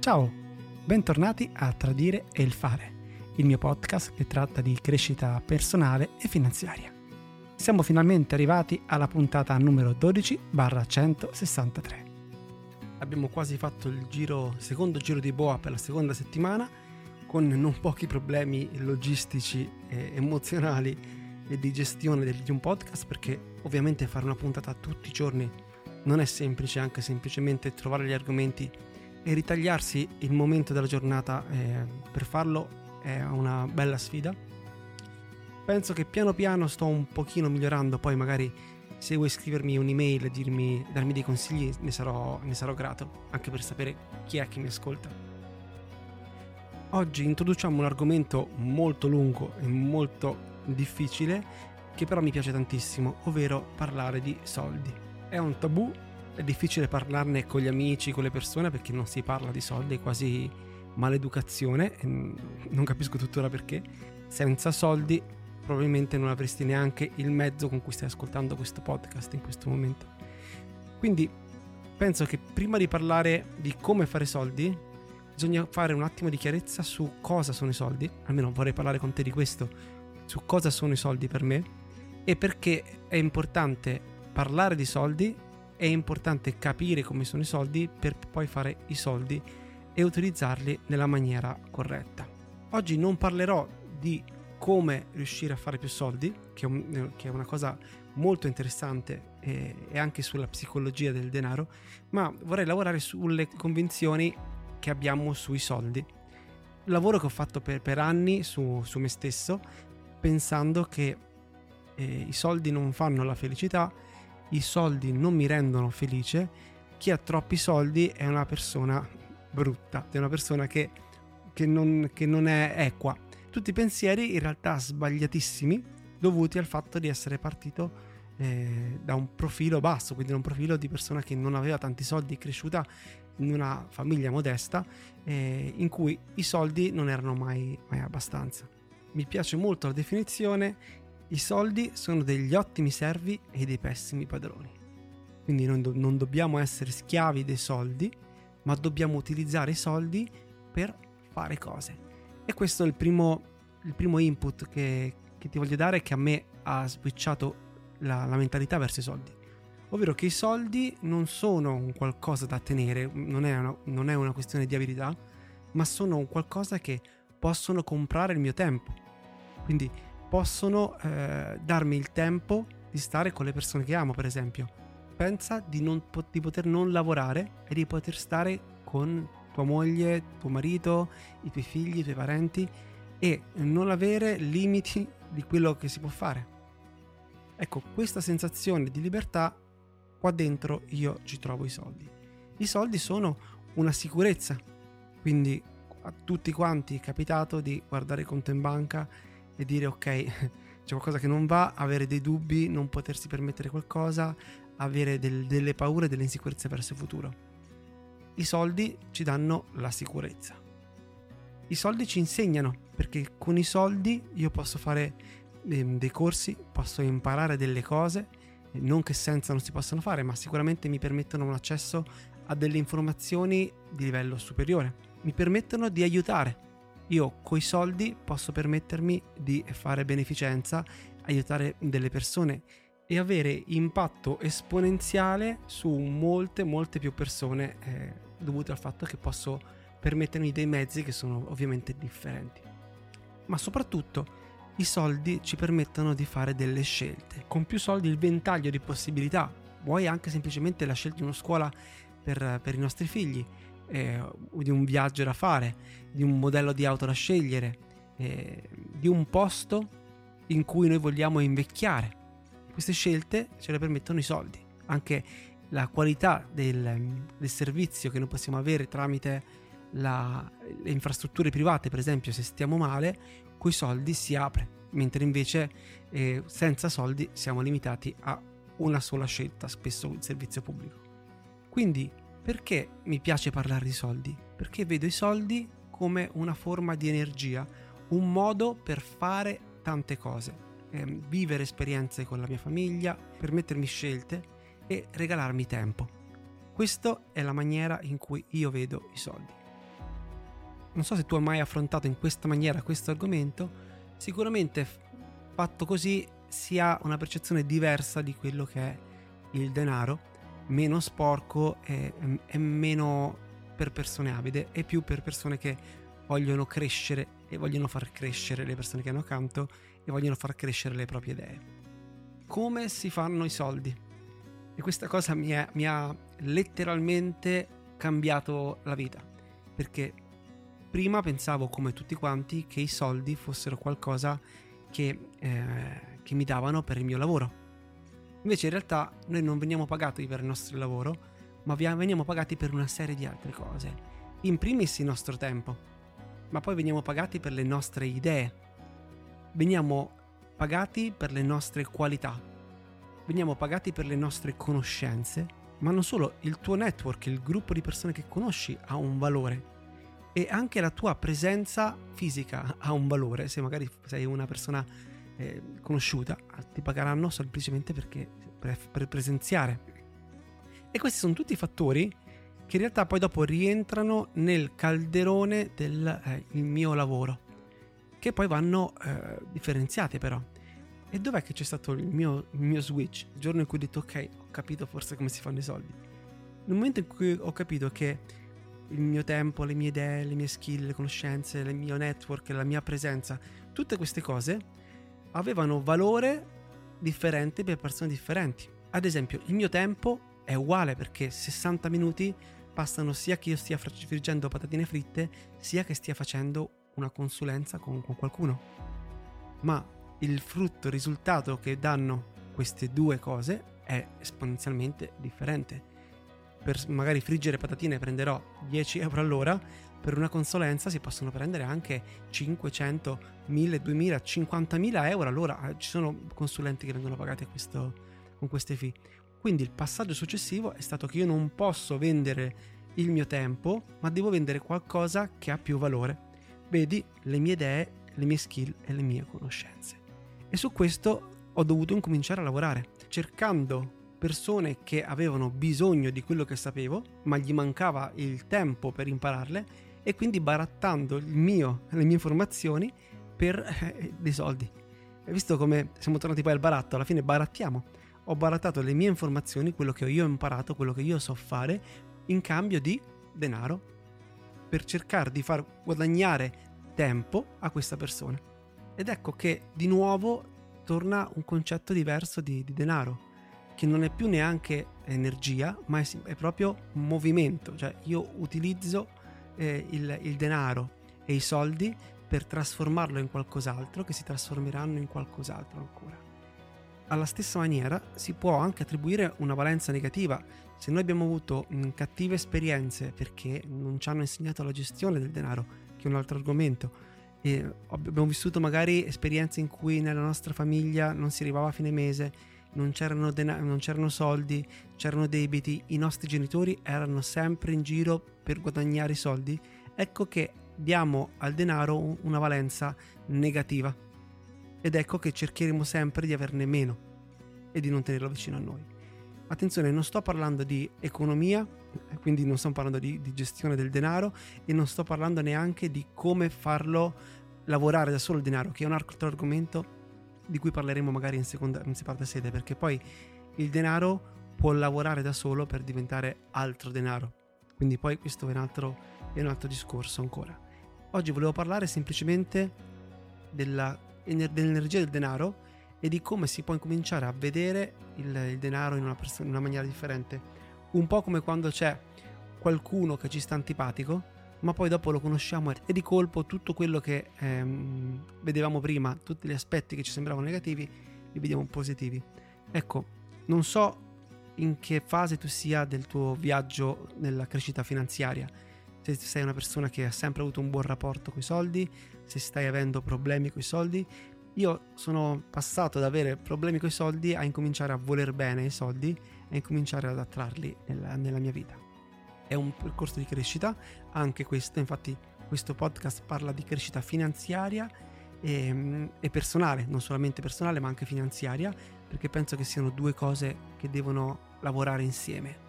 Ciao, bentornati a Tradire e il Fare, il mio podcast che tratta di crescita personale e finanziaria. Siamo finalmente arrivati alla puntata numero 12-163. Abbiamo quasi fatto il giro, secondo giro di boa per la seconda settimana, con non pochi problemi logistici e emozionali e di gestione di un podcast, perché ovviamente fare una puntata tutti i giorni non è semplice, anche semplicemente trovare gli argomenti e ritagliarsi il momento della giornata eh, per farlo è una bella sfida. Penso che piano piano sto un pochino migliorando, poi magari se vuoi scrivermi un'email e dirmi, darmi dei consigli ne sarò, ne sarò grato, anche per sapere chi è che mi ascolta. Oggi introduciamo un argomento molto lungo e molto difficile che però mi piace tantissimo, ovvero parlare di soldi. È un tabù è difficile parlarne con gli amici, con le persone perché non si parla di soldi, è quasi maleducazione, non capisco tuttora perché. Senza soldi probabilmente non avresti neanche il mezzo con cui stai ascoltando questo podcast in questo momento. Quindi penso che prima di parlare di come fare soldi, bisogna fare un attimo di chiarezza su cosa sono i soldi, almeno vorrei parlare con te di questo, su cosa sono i soldi per me e perché è importante parlare di soldi è importante capire come sono i soldi per poi fare i soldi e utilizzarli nella maniera corretta. Oggi non parlerò di come riuscire a fare più soldi, che è, è una cosa molto interessante e, e, anche sulla psicologia del denaro, ma vorrei lavorare sulle convinzioni che abbiamo sui soldi. Lavoro che ho fatto per, per anni su, su, me stesso, pensando che eh, i soldi non fanno la felicità i soldi non mi rendono felice, chi ha troppi soldi è una persona brutta, è una persona che, che, non, che non è equa. Tutti pensieri in realtà sbagliatissimi dovuti al fatto di essere partito eh, da un profilo basso, quindi da un profilo di persona che non aveva tanti soldi, cresciuta in una famiglia modesta eh, in cui i soldi non erano mai, mai abbastanza. Mi piace molto la definizione i soldi sono degli ottimi servi e dei pessimi padroni. Quindi non, do- non dobbiamo essere schiavi dei soldi, ma dobbiamo utilizzare i soldi per fare cose. E questo è il primo, il primo input che, che, ti voglio dare che a me ha switchato la, la mentalità verso i soldi. Ovvero che i soldi non sono un qualcosa da tenere, non è una, non è una questione di abilità, ma sono un qualcosa che possono comprare il mio tempo. Quindi possono eh, darmi il tempo di stare con le persone che amo, per esempio. Pensa di, non, di poter non lavorare e di poter stare con tua moglie, tuo marito, i tuoi figli, i tuoi parenti e non avere limiti di quello che si può fare. Ecco, questa sensazione di libertà, qua dentro io ci trovo i soldi. I soldi sono una sicurezza, quindi a tutti quanti è capitato di guardare il conto in banca e dire ok, c'è qualcosa che non va, avere dei dubbi, non potersi permettere qualcosa, avere del, delle paure, delle insicurezze verso il futuro. I soldi ci danno la sicurezza. I soldi ci insegnano, perché con i soldi io posso fare eh, dei corsi, posso imparare delle cose, non che senza non si possano fare, ma sicuramente mi permettono un accesso a delle informazioni di livello superiore. Mi permettono di aiutare io coi soldi posso permettermi di fare beneficenza, aiutare delle persone e avere impatto esponenziale su molte, molte più persone eh, dovute al fatto che posso permettermi dei mezzi che sono ovviamente differenti. Ma soprattutto i soldi ci permettono di fare delle scelte. Con più soldi il ventaglio di possibilità, vuoi anche semplicemente la scelta di una scuola per, per i nostri figli, eh, di un viaggio da fare, di un modello di auto da scegliere, eh, di un posto in cui noi vogliamo invecchiare. Queste scelte ce le permettono i soldi, anche la qualità del, del servizio che noi possiamo avere tramite la, le infrastrutture private, per esempio, se stiamo male, coi soldi si apre, mentre invece eh, senza soldi siamo limitati a una sola scelta, spesso il servizio pubblico. Quindi perché mi piace parlare di soldi? Perché vedo i soldi come una forma di energia, un modo per fare tante cose, eh, vivere esperienze con la mia famiglia, permettermi scelte e regalarmi tempo. Questa è la maniera in cui io vedo i soldi. non so se tu hai mai affrontato in questa maniera questo argomento, sicuramente fatto così si ha una percezione diversa di quello che è il denaro, meno sporco e, e meno per persone avide e più per persone che vogliono crescere e vogliono far crescere le persone che hanno accanto e vogliono far crescere le proprie idee. Come si fanno i soldi? E questa cosa mi, è, mi ha letteralmente cambiato la vita, perché prima pensavo come tutti quanti che i soldi fossero qualcosa che, eh, che mi davano per il mio lavoro. Invece in realtà noi non veniamo pagati per il nostro lavoro, ma veniamo pagati per una serie di altre cose. In primis il nostro tempo, ma poi veniamo pagati per le nostre idee. Veniamo pagati per le nostre qualità. Veniamo pagati per le nostre conoscenze, ma non solo, il tuo network, il gruppo di persone che conosci ha un valore e anche la tua presenza fisica ha un valore. Se magari sei una persona eh, conosciuta, ti pagheranno semplicemente perché per, per presenziare. E questi sono tutti fattori che in realtà poi dopo rientrano nel calderone del eh, mio lavoro, che poi vanno eh, differenziati però. E dov'è che c'è stato il mio, il mio switch? Il giorno in cui ho detto ok, ho capito forse come si fanno i soldi. Nel momento in cui ho capito che il mio tempo, le mie idee, le mie skill, le conoscenze, il mio network, la mia presenza, tutte queste cose avevano valore differente per persone differenti. Ad esempio, il mio tempo è uguale perché 60 minuti passano sia che io stia friggendo patatine fritte, sia che stia facendo una consulenza con, con qualcuno. Ma il frutto, il risultato che danno queste due cose è esponenzialmente differente per magari friggere patatine prenderò 10 euro all'ora, per una consulenza si possono prendere anche 500, 1000, 2000, 50.000 euro all'ora. Ah, ci sono consulenti che vengono pagati questo, con queste fee. Quindi il passaggio successivo è stato che io non posso vendere il mio tempo, ma devo vendere qualcosa che ha più valore. Vedi le mie idee, le mie skill e le mie conoscenze. E su questo ho dovuto incominciare a lavorare, cercando persone che avevano bisogno di quello che sapevo, ma gli mancava il tempo per impararle e quindi barattando mio, le mie informazioni per eh, dei soldi. Hai visto come siamo tornati poi al baratto? Alla fine barattiamo. Ho barattato le mie informazioni, quello che io ho imparato, quello che io so fare, in cambio di denaro per cercare di far guadagnare tempo a questa persona. Ed ecco che di nuovo torna un concetto diverso di, di denaro che non è più neanche energia, ma è, è proprio movimento, cioè io utilizzo eh, il, il denaro e i soldi per trasformarlo in qualcos'altro che si trasformeranno in qualcos'altro ancora. Alla stessa maniera si può anche attribuire una valenza negativa. Se noi abbiamo avuto mh, cattive esperienze perché non ci hanno insegnato la gestione del denaro, che è un altro argomento, e abbiamo vissuto magari esperienze in cui nella nostra famiglia non si arrivava a fine mese non c'erano, denaro, non c'erano soldi, c'erano debiti, i nostri genitori erano sempre in giro per guadagnare i soldi, ecco che diamo al denaro una valenza negativa. Ed ecco che cercheremo sempre di averne meno e di non tenerlo vicino a noi. Attenzione, non sto parlando di economia, quindi non sto parlando di, di gestione del denaro e non sto parlando neanche di come farlo lavorare da solo il denaro, che è un altro argomento di cui parleremo magari in, seconda, in separata sede, perché poi il denaro può lavorare da solo per diventare altro denaro. Quindi poi questo è un altro, è un altro discorso ancora. Oggi volevo parlare semplicemente della, dell'energia del denaro e di come si può incominciare a vedere il, il denaro in una, pers- in una maniera differente. Un po' come quando c'è qualcuno che ci sta antipatico ma poi dopo lo conosciamo e di colpo tutto quello che ehm, vedevamo prima, tutti gli aspetti che ci sembravano negativi, li vediamo positivi. Ecco, non so in che fase tu sia del tuo viaggio nella crescita finanziaria, se sei una persona che ha sempre avuto un buon rapporto con i soldi, se stai avendo problemi con i soldi. Io sono passato da avere problemi con i soldi a incominciare a voler bene i soldi e incominciare ad attrarli nella, nella mia vita è un percorso di crescita, anche questo, infatti questo podcast parla di crescita finanziaria e, e, personale, non solamente personale ma anche finanziaria, perché penso che siano due cose che devono lavorare insieme.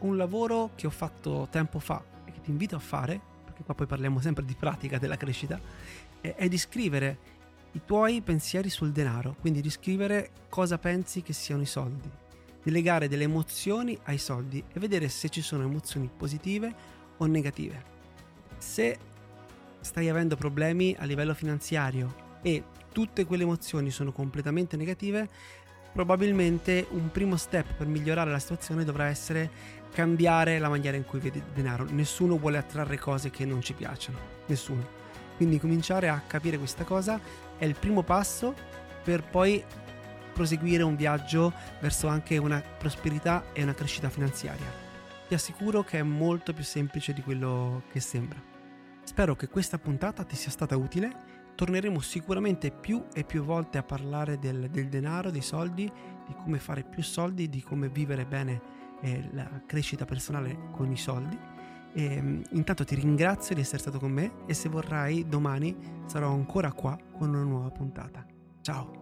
Un lavoro che ho fatto tempo fa e che ti invito a fare, perché qua poi parliamo sempre di pratica della crescita, è di scrivere i tuoi pensieri sul denaro, quindi di scrivere cosa pensi che siano i soldi, di legare delle emozioni ai soldi e vedere se ci sono emozioni positive o negative. Se stai avendo problemi a livello finanziario e tutte quelle emozioni sono completamente negative, probabilmente un primo step per migliorare la situazione dovrà essere cambiare la maniera in cui vedi il denaro. Nessuno vuole attrarre cose che non ci piacciono, nessuno. Quindi cominciare a capire questa cosa è il primo passo per poi proseguire un viaggio verso anche una prosperità e una crescita finanziaria. Ti assicuro che è molto più semplice di quello che sembra. Spero che questa puntata ti sia stata utile torneremo sicuramente più e più volte a parlare del, del denaro, dei soldi, di come fare più soldi, di come vivere bene eh, la crescita personale con i soldi. E, ehm, intanto ti ringrazio di essere stato con me e se vorrai domani sarò ancora qua con una nuova puntata. Ciao!